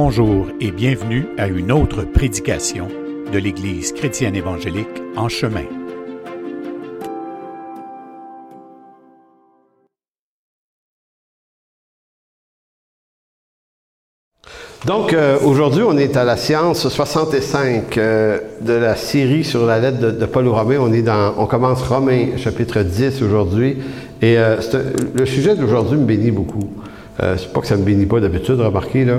Bonjour et bienvenue à une autre prédication de l'Église chrétienne évangélique en chemin. Donc euh, aujourd'hui, on est à la séance 65 euh, de la série sur la lettre de, Paul aux Romains. On est dans, on commence Romains chapitre 10 aujourd'hui, et euh, le sujet d'aujourd'hui me bénit beaucoup. Euh, c'est pas que ça me bénit pas d'habitude, remarquez là,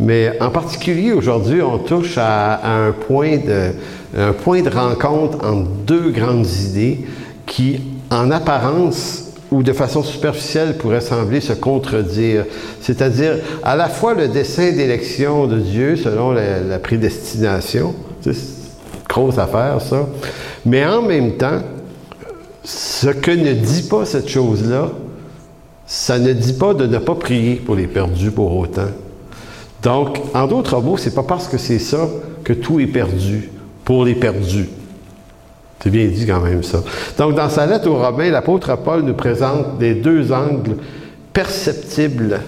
mais en particulier aujourd'hui, on touche à, un point de, un point de rencontre entre deux grandes idées qui, en apparence, ou de façon superficielle pourrait sembler se contredire. C'est-à-dire à la fois le dessein d'élection de Dieu selon la, la prédestination, c'est une grosse affaire ça, mais en même temps, ce que ne dit pas cette chose-là, ça ne dit pas de ne pas prier pour les perdus pour autant. Donc, en d'autres mots, c'est pas parce que c'est ça que tout est perdu pour les perdus. C'est bien dit quand même ça. Donc, dans sa lettre aux Romains, l'apôtre Paul nous présente les deux angles perceptibles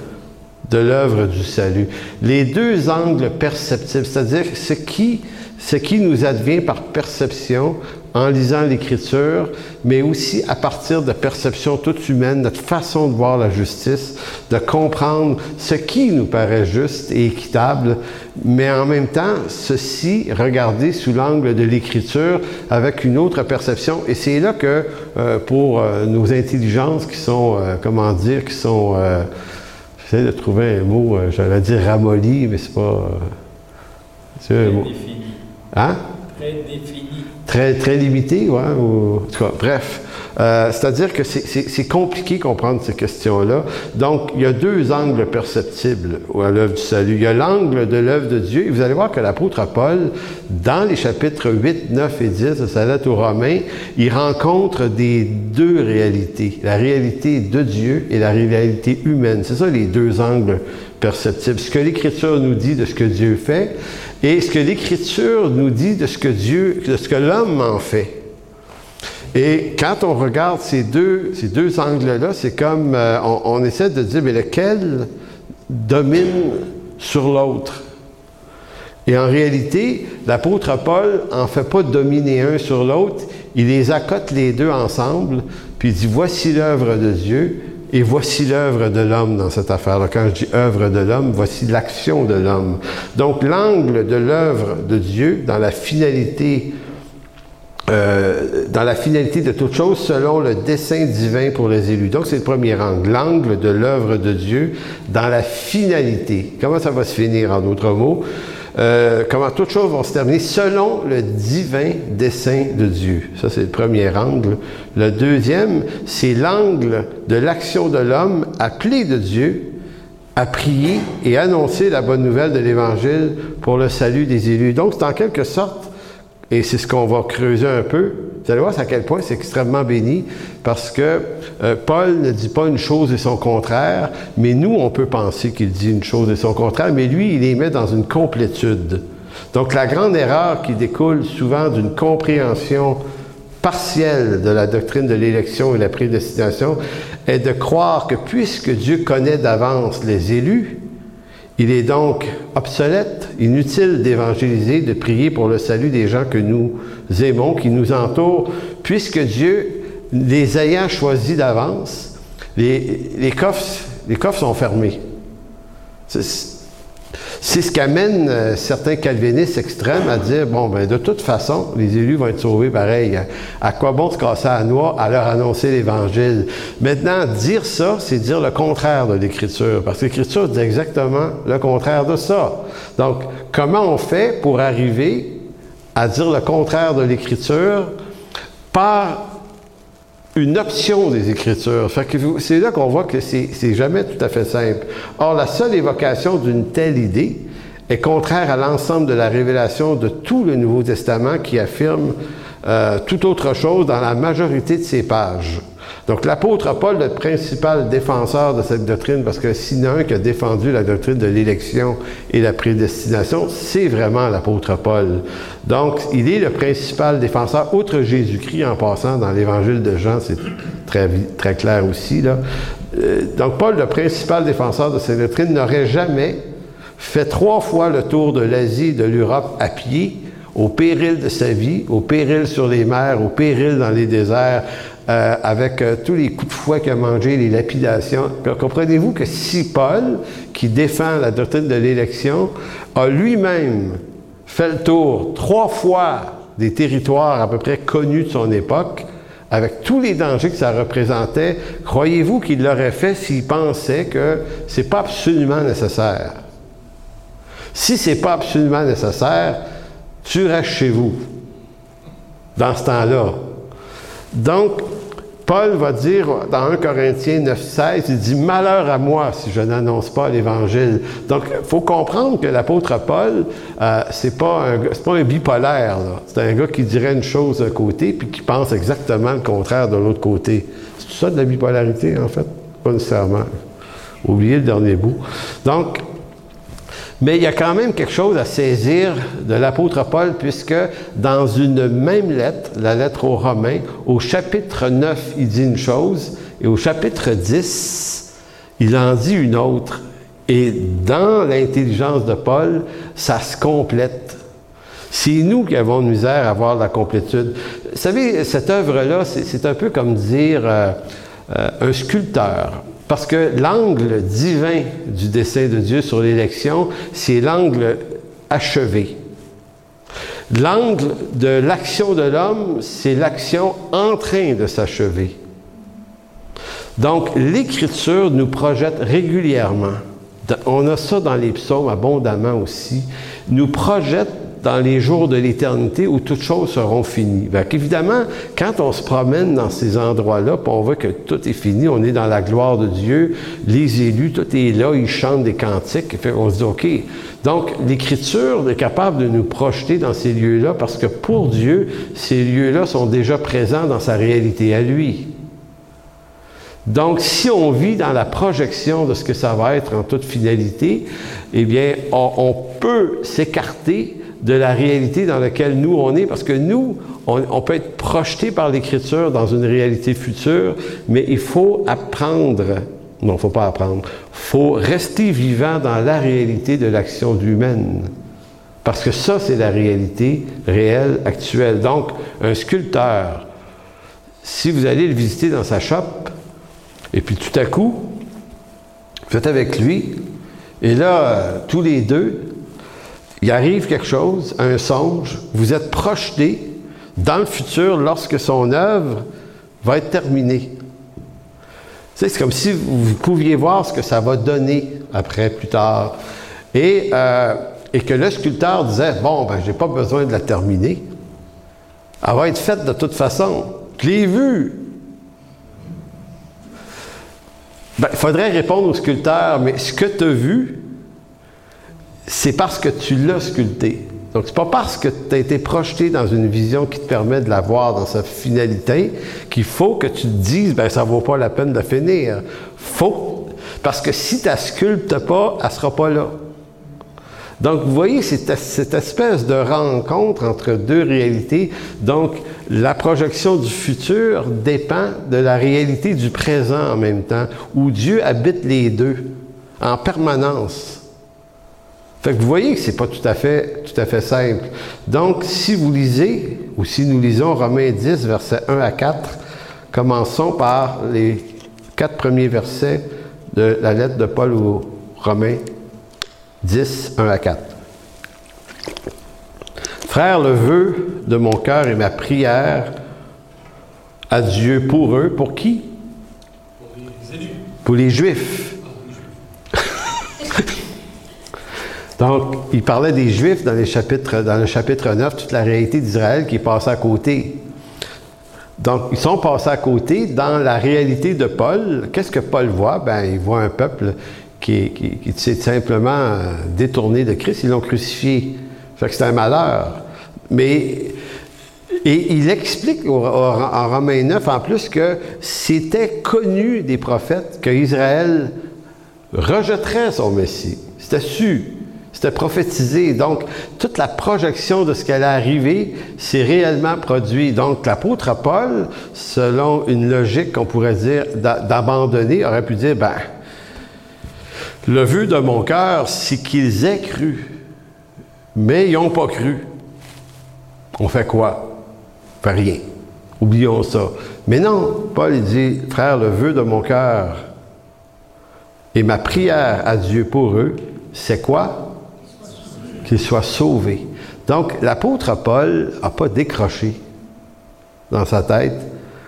de l'œuvre du salut. Les deux angles perceptibles, c'est-à-dire ce qui, ce qui nous advient par perception en lisant l'Écriture, mais aussi à partir de perceptions toutes humaines, notre façon de voir la justice, de comprendre ce qui nous paraît juste et équitable, mais en même temps, ceci regardé sous l'angle de l'Écriture avec une autre perception. Et c'est là que, euh, pour euh, nos intelligences qui sont, euh, comment dire, qui sont... J'essaie de trouver un mot, j'allais dire ramolli, mais c'est pas. c'est un mot. Hein? Très défini. Très, très limité, ouais, ou, en tout cas, bref. Euh, C'est-à-dire que c'est- compliqué comprendre ces questions-là. Donc, il y a deux angles perceptibles à l'œuvre du salut. Il y a l'angle de l'œuvre de Dieu. Et vous allez voir que l'apôtre Paul, dans les chapitres 8, 9 et 10 de sa lettre aux Romains, il rencontre des deux réalités. La réalité de Dieu et la réalité humaine. C'est ça les deux angles perceptibles. Ce que l'Écriture nous dit de ce que Dieu fait et ce que l'Écriture nous dit de ce que Dieu, de ce que l'homme en fait. Et quand on regarde ces deux, angles-là, c'est comme euh, on, essaie de dire, mais lequel domine sur l'autre? Et en réalité, l'apôtre Paul en fait pas dominer un sur l'autre, il les accote les deux ensemble, puis il dit voici l'œuvre de Dieu et voici l'œuvre de l'homme dans cette affaire-là. Quand je dis œuvre de l'homme, voici l'action de l'homme. Donc l'angle de l'œuvre de Dieu dans la finalité euh, dans la finalité de toute chose selon le dessein divin pour les élus. Donc, c'est le premier angle, l'angle de l'œuvre de Dieu dans la finalité. Comment ça va se finir, en d'autres mots? Euh, comment toutes choses vont se terminer selon le divin dessein de Dieu. Ça, c'est le premier angle. Le deuxième, c'est l'angle de l'action de l'homme appelé de Dieu à prier et annoncer la bonne nouvelle de l'Évangile pour le salut des élus. Donc, c'est en quelque sorte et c'est ce qu'on va creuser un peu. Vous allez voir à quel point c'est extrêmement béni parce que euh, Paul ne dit pas une chose et son contraire, mais nous, on peut penser qu'il dit une chose et son contraire, mais lui, il les met dans une complétude. Donc la grande erreur qui découle souvent d'une compréhension partielle de la doctrine de l'élection et la prédestination est de croire que puisque Dieu connaît d'avance les élus, il est donc obsolète, inutile d'évangéliser, de prier pour le salut des gens que nous aimons, qui nous entourent, puisque Dieu, les ayant choisis d'avance, les, coffres, coffres sont fermés. C'est ce qu'amène euh, certains calvinistes extrêmes à dire, bon, ben de toute façon, les élus vont être sauvés pareil. À quoi bon se casser la noix à leur annoncer l'Évangile? Maintenant, dire ça, c'est dire le contraire de l'Écriture, parce que l'Écriture dit exactement le contraire de ça. Donc, comment on fait pour arriver à dire le contraire de l'Écriture? Par une option des Écritures. C'est là qu'on voit que c'est jamais tout à fait simple. Or, la seule évocation d'une telle idée est contraire à l'ensemble de la révélation de tout le Nouveau Testament qui affirme euh, tout autre chose dans la majorité de ses pages. Donc, l'apôtre Paul, le principal défenseur de cette doctrine, parce que s'il y a un qui a défendu la doctrine de l'élection et la prédestination, c'est vraiment l'apôtre Paul. Donc, il est le principal défenseur, outre Jésus-Christ en passant dans l'évangile de Jean, c'est très, très clair aussi. Euh, donc, Paul, le principal défenseur de cette doctrine, n'aurait jamais fait trois fois le tour de l'Asie et de l'Europe à pied, au péril de sa vie, au péril sur les mers, au péril dans les déserts, euh, avec euh, tous les coups de fouet qu'il a mangés, les lapidations. Comprenez-vous que si Paul, qui défend la doctrine de l'élection, a lui-même fait le tour trois fois des territoires à peu près connus de son époque, avec tous les dangers que ça représentait, croyez-vous qu'il l'aurait fait s'il pensait que c'est pas absolument nécessaire? Si c'est pas absolument nécessaire, tu restes chez vous dans ce temps-là. Donc, Paul va dire dans 1 Corinthiens 9, 16, il dit Malheur à moi si je n'annonce pas l'Évangile. Donc, il faut comprendre que l'apôtre Paul, euh, c'est pas, un, pas un bipolaire. C'est un gars qui dirait une chose d'un côté puis qui pense exactement le contraire de l'autre côté. C'est tout ça de la bipolarité, en fait? Pas nécessairement. Oubliez le dernier bout. Donc, mais il y a quand même quelque chose à saisir de l'apôtre Paul, puisque dans une même lettre, la lettre aux Romains, au chapitre 9, il dit une chose, et au chapitre 10, il en dit une autre. Et dans l'intelligence de Paul, ça se complète. C'est nous qui avons de misère à voir la complétude. Vous savez, cette œuvre-là, c'est un peu comme dire euh, euh, un sculpteur. Parce que l'angle divin du dessein de Dieu sur l'élection, c'est l'angle achevé. L'angle de l'action de l'homme, c'est l'action en train de s'achever. Donc, l'Écriture nous projette régulièrement. On a ça dans les psaumes abondamment aussi. Nous projette dans les jours de l'éternité où toutes choses seront finies. Évidemment, quand on se promène dans ces endroits-là, on voit que tout est fini, on est dans la gloire de Dieu, les élus, tout est là, ils chantent des cantiques, on se dit, OK. Donc, l'Écriture est capable de nous projeter dans ces lieux-là parce que pour Dieu, ces lieux-là sont déjà présents dans sa réalité à lui. Donc, si on vit dans la projection de ce que ça va être en toute finalité, eh bien, on peut s'écarter de la réalité dans laquelle nous on est, parce que nous, on, peut être projeté par l'Écriture dans une réalité future, mais il faut apprendre, non, il ne faut pas apprendre, il faut rester vivant dans la réalité de l'action humaine. Parce que ça, c'est la réalité réelle, actuelle. Donc, un sculpteur, si vous allez le visiter dans sa shop, et puis tout à coup, vous êtes avec lui, et là, tous les deux, il arrive quelque chose, un songe, vous êtes projeté dans le futur lorsque son œuvre va être terminée. c'est comme si vous pouviez voir ce que ça va donner après, plus tard. Et, euh, que le sculpteur disait, bon, ben, j'ai pas besoin de la terminer. Elle va être faite de toute façon. Je l'ai vue. Ben, il faudrait répondre au sculpteur, mais ce que tu as vu, c'est parce que tu l'as sculpté. Donc, c'est pas parce que tu as été projeté dans une vision qui te permet de la voir dans sa finalité qu'il faut que tu te dises, ben ça vaut pas la peine de finir. Faut. Parce que si tu la sculptes pas, elle sera pas là. Donc, vous voyez, c'est cette espèce de rencontre entre deux réalités. Donc, la projection du futur dépend de la réalité du présent en même temps, où Dieu habite les deux en permanence. Fait que vous voyez que c'est pas tout à fait, tout à fait simple. Donc, si vous lisez, ou si nous lisons Romains 10, versets 1 à 4, commençons par les quatre premiers versets de la lettre de Paul aux Romains 10, 1 à 4. Frère, le vœu de mon cœur et ma prière à Dieu pour eux, pour qui? Pour les élus. Pour les Juifs Donc, il parlait des Juifs dans, le chapitre 9, toute la réalité d'Israël qui est passée à côté. Donc, ils sont passés à côté dans la réalité de Paul. Qu'est-ce que Paul voit? Ben, il voit un peuple qui, s'est simplement détourné de Christ. Ils l'ont crucifié. Que c'est un malheur. Mais, et il explique en Romains 9, en plus, que c'était connu des prophètes qu'Israël rejetterait son Messie. C'était su. C'était prophétisé. Donc, toute la projection de ce qui allait arriver s'est réellement produit. Donc, l'apôtre Paul, selon une logique qu'on pourrait dire d'abandonner, aurait pu dire, ben, Le vœu de mon cœur, c'est qu'ils aient cru, mais ils n'ont pas cru. On fait quoi? On fait rien. Oublions ça. Mais non, Paul il dit, frère, le vœu de mon cœur et ma prière à Dieu pour eux, c'est quoi? Qu'ils soient sauvés. Donc, l'apôtre Paul n'a pas décroché dans sa tête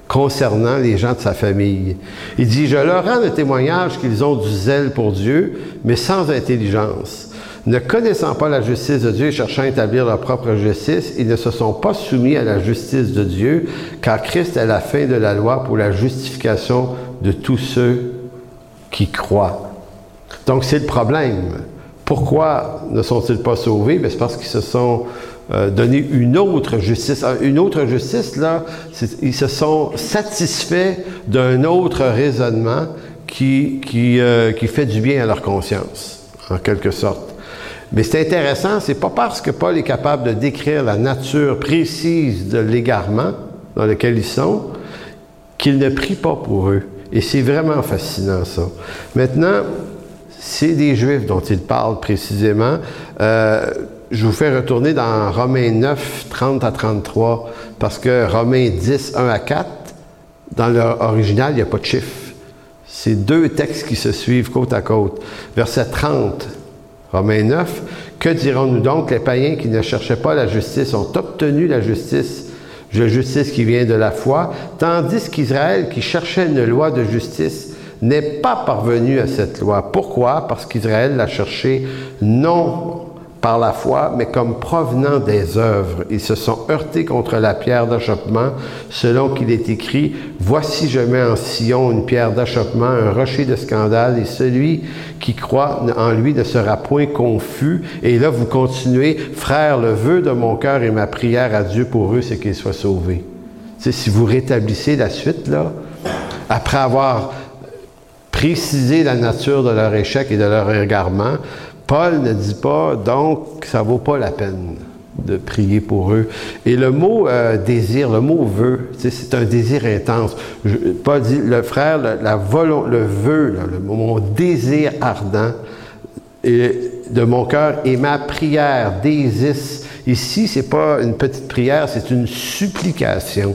concernant les gens de sa famille. Il dit, je leur rends le témoignage qu'ils ont du zèle pour Dieu, mais sans intelligence. Ne connaissant pas la justice de Dieu et cherchant à établir leur propre justice, ils ne se sont pas soumis à la justice de Dieu, car Christ est la fin de la loi pour la justification de tous ceux qui croient. Donc c'est le problème. Pourquoi ne sont-ils pas sauvés? Ben, c'est parce qu'ils se sont euh, donné une autre justice. Euh, une autre justice, là, ils se sont satisfaits d'un autre raisonnement qui, qui, euh, qui fait du bien à leur conscience, en quelque sorte. Mais c'est intéressant, c'est pas parce que Paul est capable de décrire la nature précise de l'égarement dans lequel ils sont qu'il ne prie pas pour eux. Et c'est vraiment fascinant, ça. Maintenant, c'est des Juifs dont il parle précisément. Euh, je vous fais retourner dans Romains 9, 30 à 33, parce que Romains 10, 1 à 4, dans l'original, il n'y a pas de chiffre. C'est deux textes qui se suivent côte à côte. Verset 30, Romains 9, que dirons-nous donc? Les païens qui ne cherchaient pas la justice ont obtenu la justice, la justice qui vient de la foi, tandis qu'Israël, qui cherchait une loi de justice, n'est pas parvenu à cette loi. Pourquoi? Parce qu'Israël l'a cherché non par la foi, mais comme provenant des œuvres. Ils se sont heurtés contre la pierre d'achoppement, selon qu'il est écrit, Voici je mets en Sion une pierre d'achoppement, un rocher de scandale, et celui qui croit en lui ne sera point confus. Et là, vous continuez, Frère, le vœu de mon cœur et ma prière à Dieu pour eux, c'est qu'ils soient sauvés. Tu si vous rétablissez la suite, là, après avoir précisé la nature de leur échec et de leur égarement, Paul ne dit pas, donc, ça vaut pas la peine de prier pour eux. Et le mot euh, désir, le mot veut, c'est un désir intense. Paul dit, le frère, la, le vœu, le, mon désir ardent de mon cœur et ma prière, désis. Ici, c'est pas une petite prière, c'est une supplication.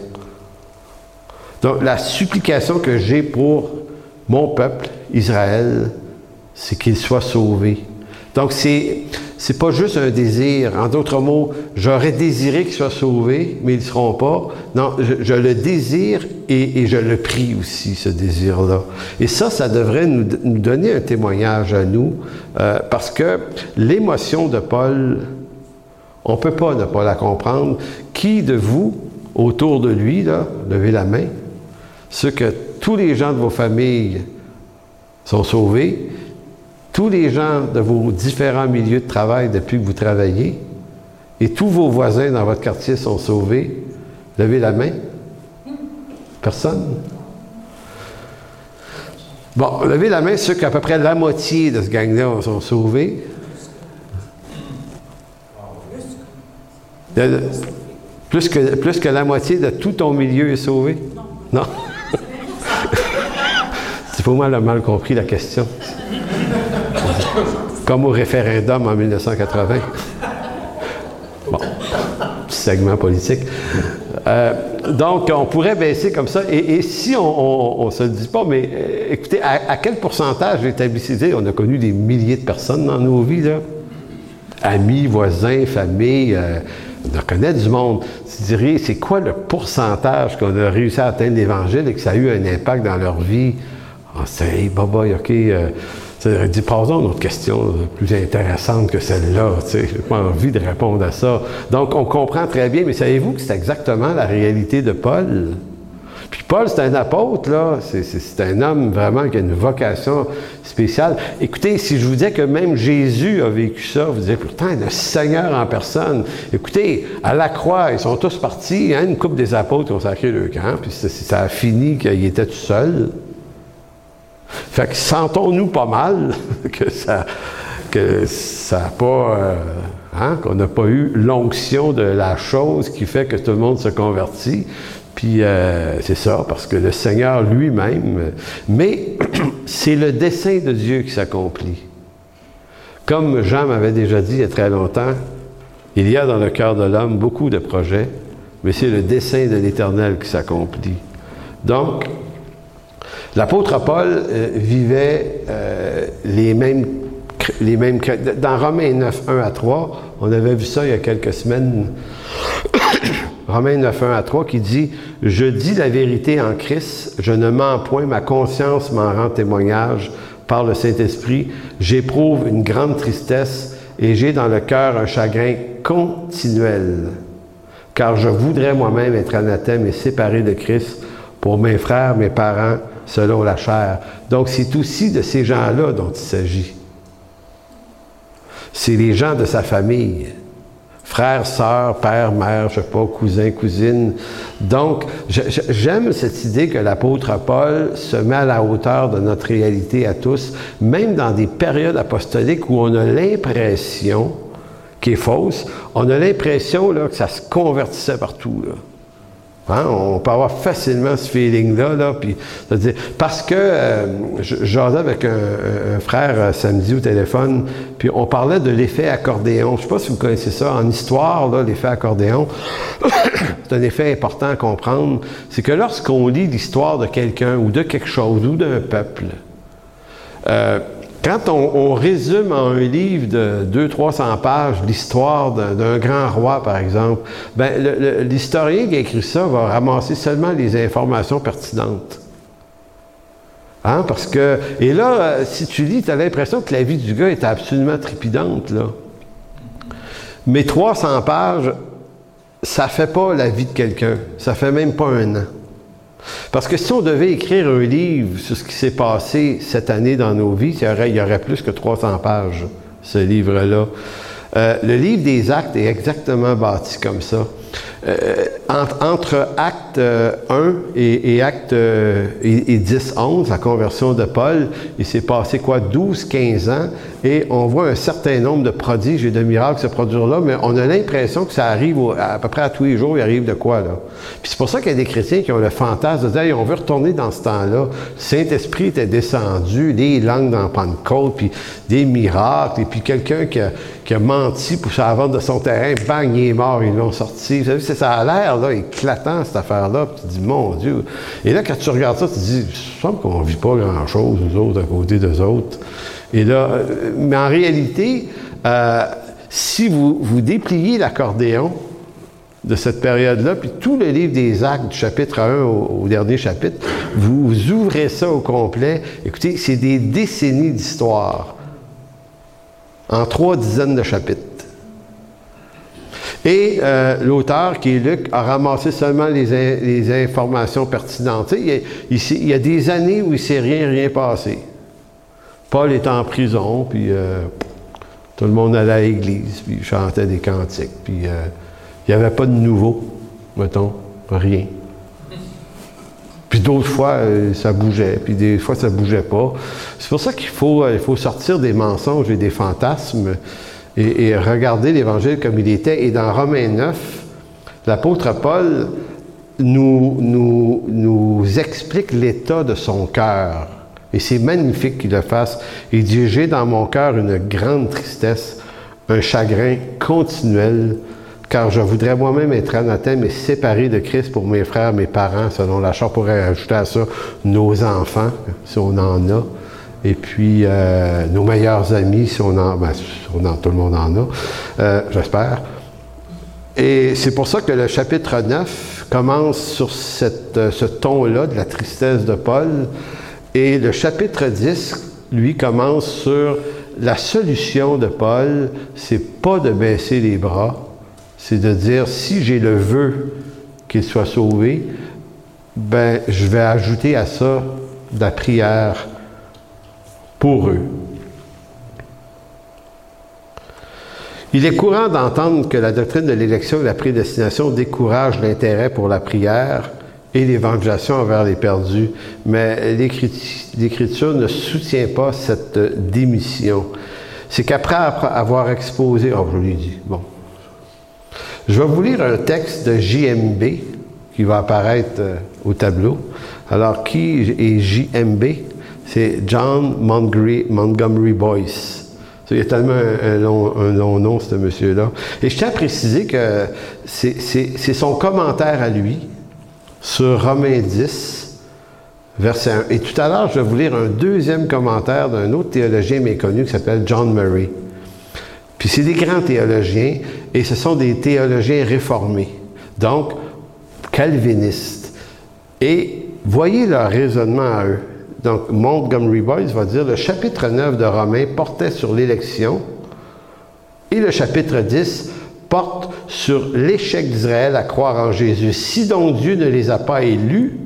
Donc, la supplication que j'ai pour mon peuple, Israël, c'est qu'il soit sauvé. Donc, c'est, c'est pas juste un désir. En d'autres mots, j'aurais désiré qu'ils soient sauvés, mais ils ne seront pas. Non, je, le désire et, je le prie aussi, ce désir-là. Et ça, ça devrait nous, donner un témoignage à nous, euh, parce que l'émotion de Paul, on ne peut pas ne pas la comprendre. Qui de vous, autour de lui, là, levez la main, ceux que tous les gens de vos familles sont sauvés, tous les gens de vos différents milieux de travail depuis que vous travaillez, et tous vos voisins dans votre quartier sont sauvés, levez la main. Personne? Bon, levez la main ceux qu'à peu près la moitié de ce gang-là sont sauvés. Plus que, plus que la moitié de tout ton milieu est sauvé? Non? C'est pour moi le mal compris la question comme au référendum en 1980. Bon, petit segment politique. Euh, donc, on pourrait baisser comme ça. Et, si on ne se le dit pas, mais euh, écoutez, à, quel pourcentage d'établissements, on a connu des milliers de personnes dans nos vies, là? Amis, voisins, familles, euh, on du monde. Tu dirais, c'est quoi le pourcentage qu'on a réussi à atteindre l'Évangile et que ça a eu un impact dans leur vie? Ah, c'est, hey, bye, OK. Ça dit, posons une autre question plus intéressante que celle-là. Je n'ai pas envie de répondre à ça. Donc, on comprend très bien, mais savez-vous que c'est exactement la réalité de Paul? Puis Paul, c'est un apôtre, là. C'est un homme vraiment qui a une vocation spéciale. Écoutez, si je vous disais que même Jésus a vécu ça, vous disiez, pourtant, le Seigneur en personne. Écoutez, à la croix, ils sont tous partis, hein, une coupe des apôtres qui ont sacré le camp, puis ça a fini qu'il était tout seul. Fait que sentons-nous pas mal que ça que ça n'a pas euh, hein, qu'on n'a pas eu l'onction de la chose qui fait que tout le monde se convertit. Puis euh, c'est ça, parce que le Seigneur lui-même, mais c'est le dessein de Dieu qui s'accomplit. Comme Jean m'avait déjà dit il y a très longtemps, il y a dans le cœur de l'homme beaucoup de projets, mais c'est le dessein de l'Éternel qui s'accomplit. Donc, l'apôtre Paul euh, vivait euh, les mêmes les mêmes dans Romains 9, 1 à 3, on avait vu ça il y a quelques semaines. Romains 9, 1 à 3 qui dit Je dis la vérité en Christ, je ne mens point, ma conscience m'en rend témoignage par le Saint-Esprit. J'éprouve une grande tristesse et j'ai dans le cœur un chagrin continuel, car je voudrais moi-même être anathème et séparé de Christ pour mes frères, mes parents, selon la chair. Donc c'est aussi de ces gens-là dont il s'agit. C'est les gens de sa famille. Frères, sœurs, père, mère, je sais pas, cousin, cousine. Donc, j'aime cette idée que l'apôtre Paul se met à la hauteur de notre réalité à tous, même dans des périodes apostoliques où on a l'impression, qui est fausse, on a l'impression que ça se convertissait partout. Hein, on peut avoir facilement ce feeling-là. Parce que euh, avec un, frère euh, samedi au téléphone, puis on parlait de l'effet accordéon. Je ne sais pas si vous connaissez ça. En histoire, l'effet accordéon, c'est un effet important à comprendre. C'est que lorsqu'on lit l'histoire de quelqu'un ou de quelque chose ou d'un peuple, euh, quand on, résume en un livre de 200-300 pages l'histoire d'un grand roi, par exemple, ben, l'historien qui a écrit ça va ramasser seulement les informations pertinentes. Hein? Parce que, et là, euh, si tu lis, tu as l'impression que la vie du gars est absolument trépidante. Là. Mais 300 pages, ça fait pas la vie de quelqu'un. Ça fait même pas un an. Parce que si on devait écrire un livre sur ce qui s'est passé cette année dans nos vies, il y aurait, plus que 300 pages, ce livre-là. Euh, le livre des actes est exactement bâti comme ça. Euh, entre, acte 1 euh, et, acte et, 10-11, la conversion de Paul, il s'est passé quoi, 12-15 ans, et on voit un certain nombre de prodiges et de miracles se produire là, mais on a l'impression que ça arrive à, peu près à tous les jours, il arrive de quoi là? Puis c'est pour ça qu'il y a des chrétiens qui ont le fantasme de dire, on veut retourner dans ce temps-là. Saint-Esprit était descendu, des langues dans Pentecôte, puis des miracles, et puis quelqu'un qui a, qui a menti pour sa vente de son terrain, bang, il est mort, ils l'ont sorti. Vous savez, ça a l'air éclatant, cette affaire-là. Puis tu dis, mon Dieu. Et là, quand tu regardes ça, tu te dis, il semble qu'on ne vit pas grand-chose, nous autres, à côté des autres. Et là, euh, mais en réalité, euh, si vous, vous dépliez l'accordéon de cette période-là, puis tout le livre des actes, du chapitre 1 au, au dernier chapitre, vous ouvrez ça au complet. Écoutez, c'est des décennies d'histoire en trois dizaines de chapitres. Et euh, l'auteur, qui est Luc, a ramassé seulement les, informations pertinentes. Il y, a, il, des années où il ne s'est rien, rien passé. Paul est en prison, puis euh, tout le monde allait à l'église, puis chantait des cantiques, puis euh, il n'y avait pas de nouveau, mettons, rien. Puis d'autres fois, ça bougeait, puis des fois, ça ne bougeait pas. C'est pour ça qu'il faut, il faut sortir des mensonges et des fantasmes et, regarder l'Évangile comme il était. Et dans Romains 9, l'apôtre Paul nous, explique l'état de son cœur. Et c'est magnifique qu'il le fasse. Il dit, j'ai dans mon cœur une grande tristesse, un chagrin continuel, car je voudrais moi-même être anathème et séparé de Christ pour mes frères, mes parents, selon la charte, pourrait ajouter à ça nos enfants, si on en a et puis euh, nos meilleurs amis, si on en, ben, tout le monde en a, euh, j'espère. Et c'est pour ça que le chapitre 9 commence sur cette, ce ton-là de la tristesse de Paul, et le chapitre 10, lui, commence sur la solution de Paul, c'est pas de baisser les bras, c'est de dire si j'ai le vœu qu'il soit sauvé, ben je vais ajouter à ça de la prière pour eux. Il est courant d'entendre que la doctrine de l'élection et de la prédestination décourage l'intérêt pour la prière et l'évangélisation envers les perdus, mais l'Écriture ne soutient pas cette démission. C'est qu'après avoir exposé, oh, je bon. Je vais vous lire un texte de JMB qui va apparaître euh, au tableau. Alors, qui est JMB? C'est John Montgomery, Boyce. Il y a tellement un, long, un long, nom, ce monsieur-là. Et je tiens à préciser que c'est son commentaire à lui sur Romains 10, verset 1. Et tout à l'heure, je vais vous lire un deuxième commentaire d'un autre théologien méconnu qui s'appelle John Murray. Puis c'est des grands théologiens et ce sont des théologiens réformés, donc calvinistes. Et voyez leur raisonnement à eux. Donc, Montgomery Boyce va dire le chapitre 9 de Romains portait sur l'élection et le chapitre 10 porte sur l'échec d'Israël à croire en Jésus. Si donc Dieu ne les a pas élus,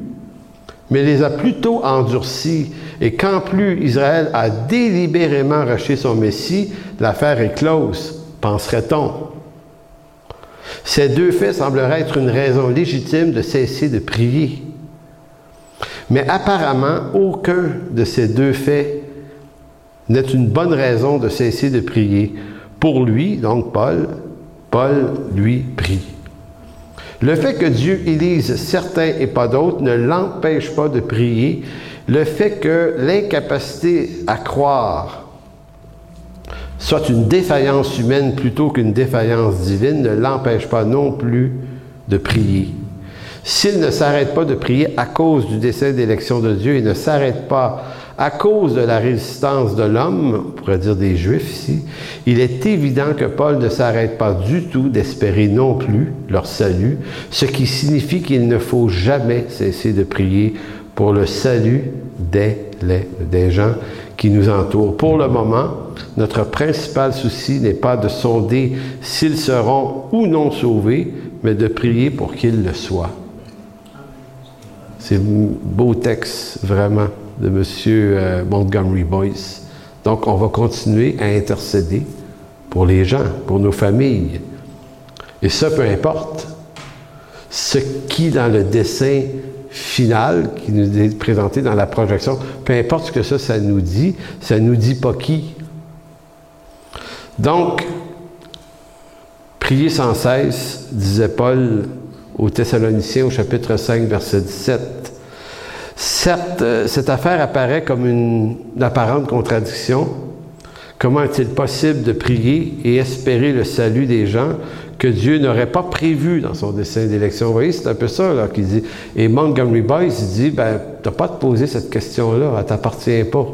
mais les a plutôt endurcis, et qu'en plus Israël a délibérément racheté son Messie, l'affaire est close, penserait-on. Ces deux faits sembleraient être une raison légitime de cesser de prier. Mais apparemment, aucun de ces deux faits n'est une bonne raison de cesser de prier. Pour lui, donc Paul, Paul, lui, prie. Le fait que Dieu élise certains et pas d'autres ne l'empêche pas de prier. Le fait que l'incapacité à croire soit une défaillance humaine plutôt qu'une défaillance divine ne l'empêche pas non plus de prier. S'il ne s'arrête pas de prier à cause du décès d'élection de Dieu, il ne s'arrête pas à cause de la résistance de l'homme, on pourrait dire des Juifs ici, il est évident que Paul ne s'arrête pas du tout d'espérer non plus leur salut, ce qui signifie qu'il ne faut jamais cesser de prier pour le salut des, des gens qui nous entourent. Pour le moment, notre principal souci n'est pas de sonder s'ils seront ou non sauvés, mais de prier pour qu'ils le soient. C'est un beau texte, vraiment, de M. Euh, Montgomery Boyce. Donc, on va continuer à intercéder pour les gens, pour nos familles. Et ça, peu importe ce qui, dans le dessin final qui nous est présenté dans la projection, peu importe ce que ça, ça nous dit, ça nous dit pas qui. Donc, priez sans cesse, disait Paul aux Thessaloniciens au chapitre 5, verset 17. Certes, euh, cette affaire apparaît comme une, apparente contradiction. Comment est-il possible de prier et espérer le salut des gens que Dieu n'aurait pas prévu dans son dessein d'élection? Vous voyez, c'est un peu ça qu'il dit. Et Montgomery Boyce dit, ben, tu n'as pas à te poser cette question-là, elle ne t'appartient pas.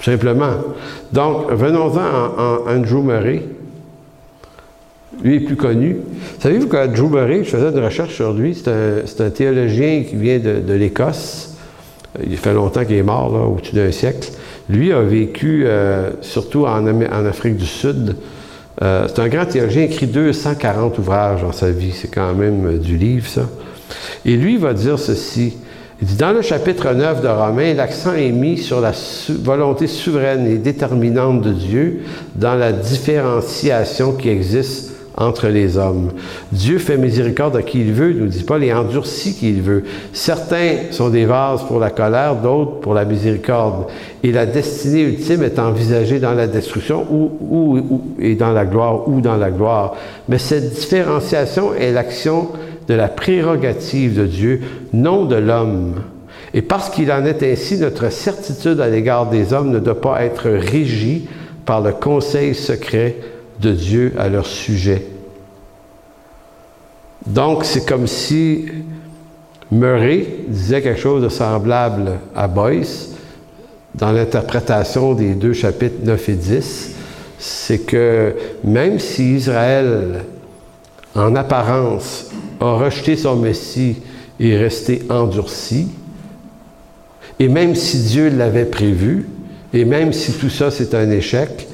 Simplement. Donc, venons-en à Andrew Murray. Lui est plus connu. Savez-vous que Drew Murray, je faisais une recherche sur lui, c'est un, théologien qui vient de, l'Écosse. Il fait longtemps qu'il est mort, au-dessus d'un siècle. Lui a vécu euh, surtout en, Afrique du Sud. Euh, c'est un grand théologien, écrit 240 ouvrages dans sa vie. C'est quand même euh, du livre, ça. Et lui va dire ceci. Il dit, dans le chapitre 9 de Romains, l'accent est mis sur la volonté souveraine et déterminante de Dieu dans la différenciation qui existe entre les hommes. Dieu fait miséricorde à qui il veut, nous dit Paul, et endurcit qui il veut. Certains sont des vases pour la colère, d'autres pour la miséricorde. Et la destinée ultime est envisagée dans la destruction ou, et dans la gloire ou dans la gloire. Mais cette différenciation est l'action de la prérogative de Dieu, non de l'homme. Et parce qu'il en est ainsi, notre certitude à l'égard des hommes ne doit pas être régie par le conseil secret de Dieu à leur sujet. Donc, c'est comme si Murray disait quelque chose de semblable à Boyce dans l'interprétation des deux chapitres 9 et 10. C'est que même si Israël, en apparence, a rejeté son Messie et est resté endurci, et même si Dieu l'avait prévu, et même si tout ça c'est un échec,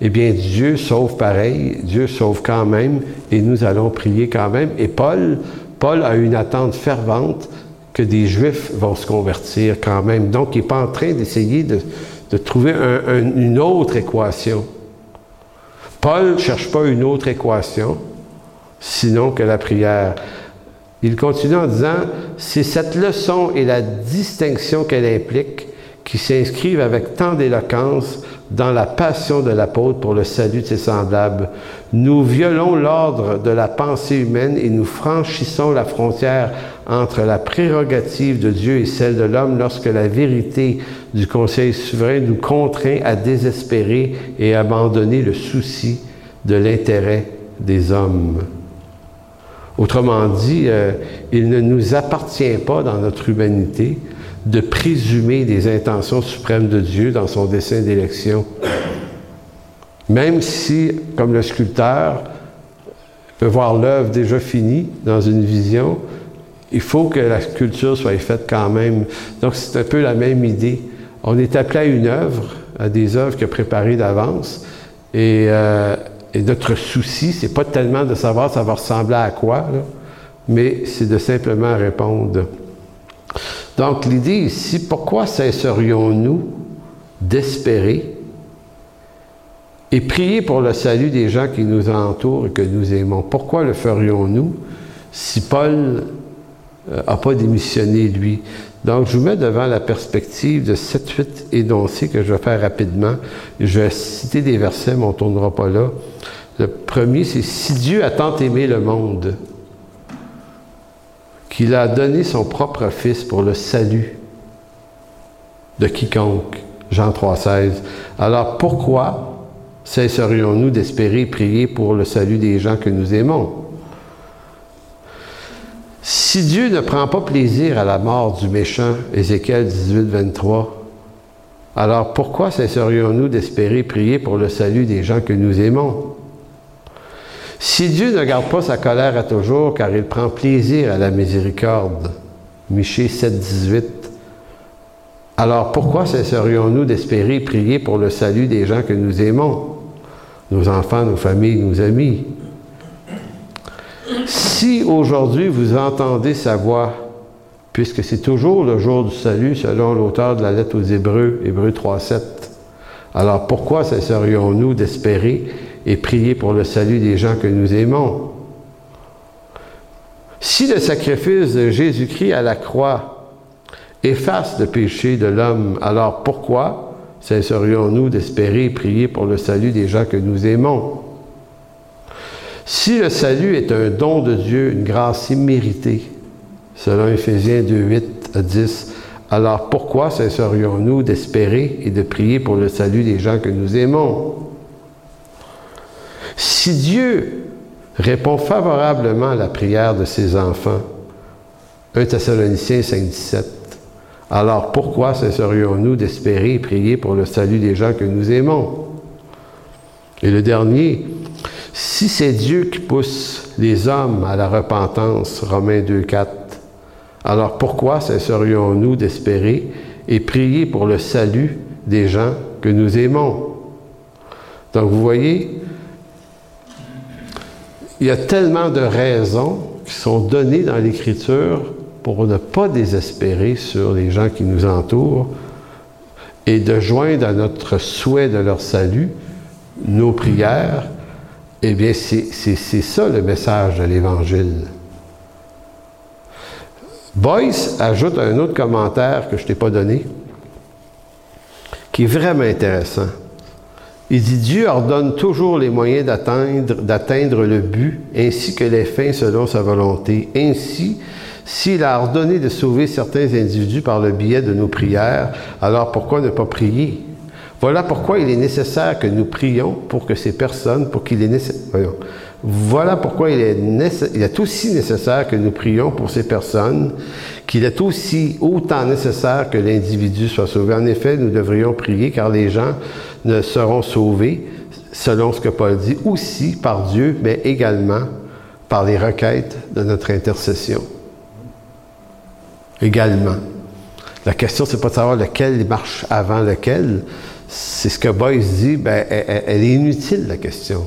eh bien, Dieu sauve pareil, Dieu sauve quand même, et nous allons prier quand même. Et Paul, Paul a une attente fervente que des Juifs vont se convertir quand même. Donc, il n'est pas en train d'essayer de, trouver une autre équation. Paul ne cherche pas une autre équation, sinon que la prière. Il continue en disant, c'est cette leçon et la distinction qu'elle implique qui s'inscrivent avec tant d'éloquence dans la passion de l'apôtre pour le salut de ses semblables. Nous violons l'ordre de la pensée humaine et nous franchissons la frontière entre la prérogative de Dieu et celle de l'homme lorsque la vérité du Conseil souverain nous contraint à désespérer et abandonner le souci de l'intérêt des hommes. Autrement dit, euh, il ne nous appartient pas dans notre humanité de présumer des intentions suprêmes de Dieu dans son dessein d'élection. Même si, comme le sculpteur peut voir l'œuvre déjà finie dans une vision, il faut que la sculpture soit faite quand même. Donc c'est un peu la même idée. On est appelé à une œuvre, à des œuvres a préparées d'avance, et, euh, et, notre souci, c'est pas tellement de savoir ça va ressembler à quoi, mais c'est de simplement répondre. Donc l'idée ici, pourquoi cesserions-nous d'espérer et prier pour le salut des gens qui nous entourent et que nous aimons? Pourquoi le ferions-nous si Paul n'a euh, pas démissionné, lui? Donc, je vous mets devant la perspective de 7-8 énoncés que je vais faire rapidement. Je vais citer des versets, mais on ne tournera pas là. Le premier, c'est Si Dieu a tant aimé le monde, qu'il a donné son propre Fils pour le salut de quiconque. Jean 3,16. Alors pourquoi cesserions-nous d'espérer prier pour le salut des gens que nous aimons? Si Dieu ne prend pas plaisir à la mort du méchant, Ézéchiel 18, 23, alors pourquoi cesserions-nous d'espérer prier pour le salut des gens que nous aimons? Si Dieu ne garde pas sa colère à toujours, car il prend plaisir à la miséricorde, Michée 7, 18, alors pourquoi cesserions-nous d'espérer prier pour le salut des gens que nous aimons, nos enfants, nos familles, nos amis? Si aujourd'hui vous entendez sa voix, puisque c'est toujours le jour du salut selon l'auteur de la lettre aux Hébreux, Hébreux 3, 7, alors pourquoi cesserions-nous d'espérer et prier pour le salut des gens que nous aimons. Si le sacrifice de Jésus-Christ à la croix efface le péché de l'homme, alors pourquoi cesserions-nous d'espérer et prier pour le salut des gens que nous aimons? Si le salut est un don de Dieu, une grâce imméritée, selon Éphésiens 2, 8 à 10, alors pourquoi cesserions-nous d'espérer et de prier pour le salut des gens que nous aimons? Si Dieu répond favorablement à la prière de ses enfants, 1 Thessaloniciens 5, 17, alors pourquoi cesserions-nous d'espérer et prier pour le salut des gens que nous aimons? Et le dernier, si c'est Dieu qui pousse les hommes à la repentance, Romains 2, 4, alors pourquoi cesserions-nous d'espérer et prier pour le salut des gens que nous aimons? Donc vous voyez, il y a tellement de raisons qui sont données dans l'Écriture pour ne pas désespérer sur les gens qui nous entourent et de joindre à notre souhait de leur salut nos prières, eh bien, c'est ça le message de l'Évangile. Boyce ajoute un autre commentaire que je ne t'ai pas donné, qui est vraiment intéressant. Il dit Dieu ordonne toujours les moyens d'atteindre le but ainsi que les fins selon sa volonté. Ainsi, s'il a ordonné de sauver certains individus par le biais de nos prières, alors pourquoi ne pas prier? Voilà pourquoi il est nécessaire que nous prions pour que ces personnes, pour qu'il est nécessaire. Voilà pourquoi il est, aussi nécessaire que nous prions pour ces personnes, qu'il est aussi autant nécessaire que l'individu soit sauvé. En effet, nous devrions prier car les gens ne seront sauvés, selon ce que Paul dit, aussi par Dieu, mais également par les requêtes de notre intercession. Également. La question, c'est pas de savoir lequel marche avant lequel. C'est ce que Boyce dit, ben, elle est inutile, la question.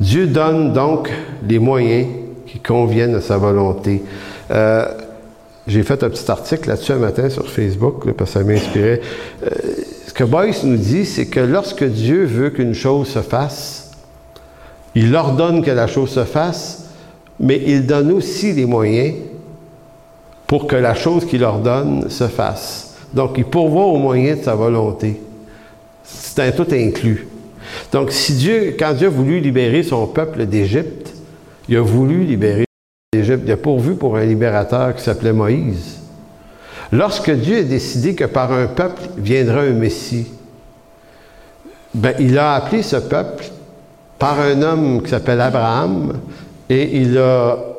Dieu donne donc les moyens qui conviennent à sa volonté. Euh, j'ai fait un petit article là-dessus un matin sur Facebook, parce que ça m'inspirait. Euh, ce que Boyce nous dit, c'est que lorsque Dieu veut qu'une chose se fasse, il ordonne que la chose se fasse, mais il donne aussi les moyens pour que la chose qu'il ordonne se fasse. Donc, il pourvoit aux moyens de sa volonté. C'est un tout inclus. Donc, quand Dieu a voulu libérer son peuple d'Égypte, il a voulu libérer les d'Égypte, il a pourvu pour un libérateur qui s'appelait Moïse. Lorsque Dieu a décidé que par un peuple viendra un Messie, ben, il a appelé ce peuple par un homme qui s'appelle Abraham et il a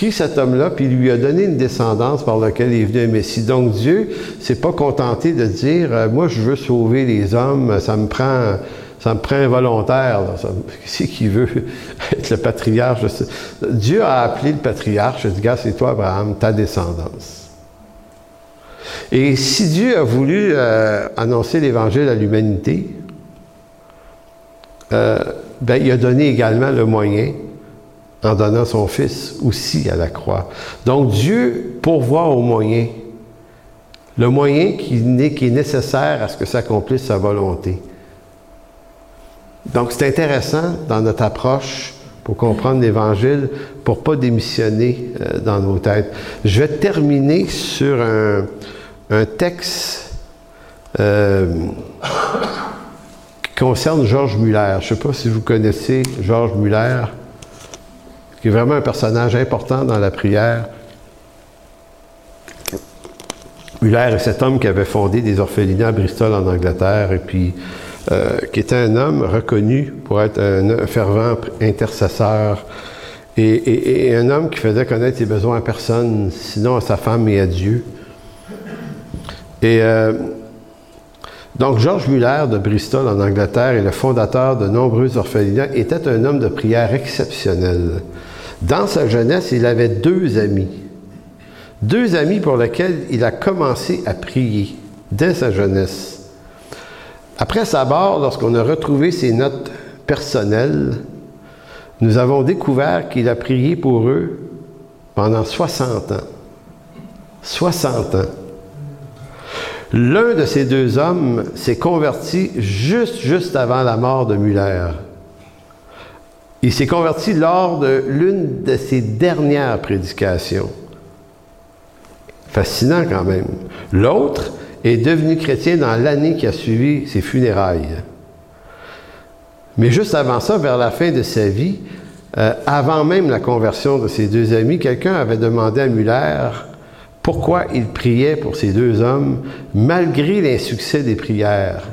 pris cet homme-là, puis il lui a donné une descendance par laquelle est venu un Messie. Donc Dieu s'est pas contenté de dire euh, Moi, je veux sauver les hommes, ça me prend. Ça me prend un volontaire. Qui qui veut être le patriarche? Dieu a appelé le patriarche. Il dit, gars, c'est toi, Abraham, ta descendance. Et si Dieu a voulu euh, annoncer l'Évangile à l'humanité, euh, ben, il a donné également le moyen en donnant son Fils aussi à la croix. Donc Dieu pourvoit au moyen, le moyen qui, est nécessaire à ce que s'accomplisse sa volonté. Donc c'est intéressant dans notre approche pour comprendre l'Évangile, pour ne pas démissionner euh, dans nos têtes. Je vais terminer sur un, texte euh, qui concerne Georges Muller. Je ne sais pas si vous connaissez Georges Muller qui est vraiment un personnage important dans la prière. Muller est cet homme qui avait fondé des orphelinats à Bristol en Angleterre et puis euh, qui était un homme reconnu pour être un, fervent intercesseur et, un homme qui faisait connaître ses besoins à personne, sinon à sa femme et à Dieu. Et euh, donc, Georges Muller de Bristol en Angleterre et le fondateur de nombreux orphelinats était un homme de prière exceptionnel. Dans sa jeunesse, il avait deux amis. Deux amis pour lesquels il a commencé à prier dès sa jeunesse. Après sa mort, lorsqu'on a retrouvé ses notes personnelles, nous avons découvert qu'il a prié pour eux pendant 60 ans. 60 ans. L'un de ces deux hommes s'est converti juste, juste avant la mort de Muller. Il s'est converti lors de l'une de ses dernières prédications. Fascinant quand même. L'autre est devenu chrétien dans l'année qui a suivi ses funérailles. Mais juste avant ça, vers la fin de sa vie, euh, avant même la conversion de ses deux amis, quelqu'un avait demandé à Muller pourquoi il priait pour ces deux hommes malgré l'insuccès des prières.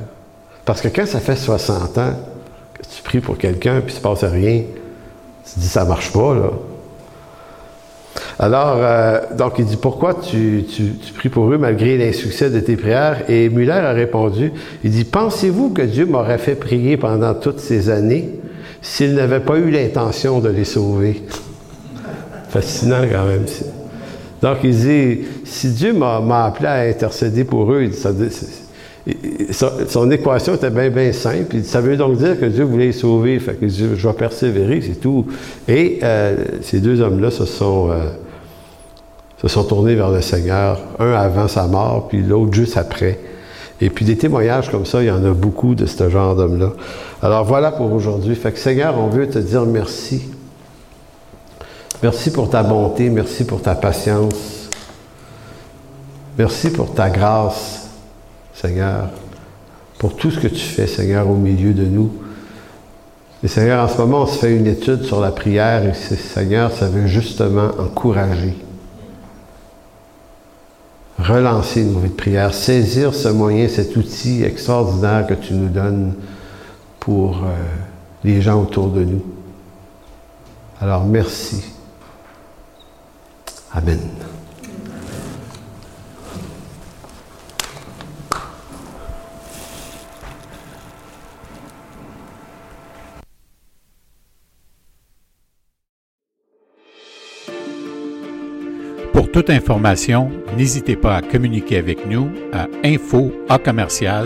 Parce que quand ça fait 60 ans, tu pries pour quelqu'un, puis il ne se passe rien. Tu te dis, ça ne marche pas, là. Alors, euh, donc, il dit, pourquoi tu, pries pour eux malgré l'insuccès de tes prières? Et Muller a répondu, il dit, pensez-vous que Dieu m'aurait fait prier pendant toutes ces années s'il n'avait pas eu l'intention de les sauver? Fascinant quand même. Donc, il dit, si Dieu m'a appelé à intercéder pour eux, il dit, ça, son, équation était bien, bien simple. Ça veut donc dire que Dieu voulait sauver. Fait que je vais persévérer, c'est tout. Et euh, ces deux hommes-là se sont, euh, se sont tournés vers le Seigneur, un avant sa mort, puis l'autre juste après. Et puis des témoignages comme ça, il y en a beaucoup de ce genre d'hommes-là. Alors voilà pour aujourd'hui. Fait que Seigneur, on veut te dire merci. Merci pour ta bonté, merci pour ta patience. Merci pour ta grâce. Seigneur, pour tout ce que tu fais, Seigneur, au milieu de nous. Et Seigneur, en ce moment, on se fait une étude sur la prière et Seigneur, ça veut justement encourager, relancer nos vies prière, saisir ce moyen, cet outil extraordinaire que tu nous donnes pour euh, les gens autour de nous. Alors merci. Amen. Toute information, n'hésitez pas à communiquer avec nous à info à commercial.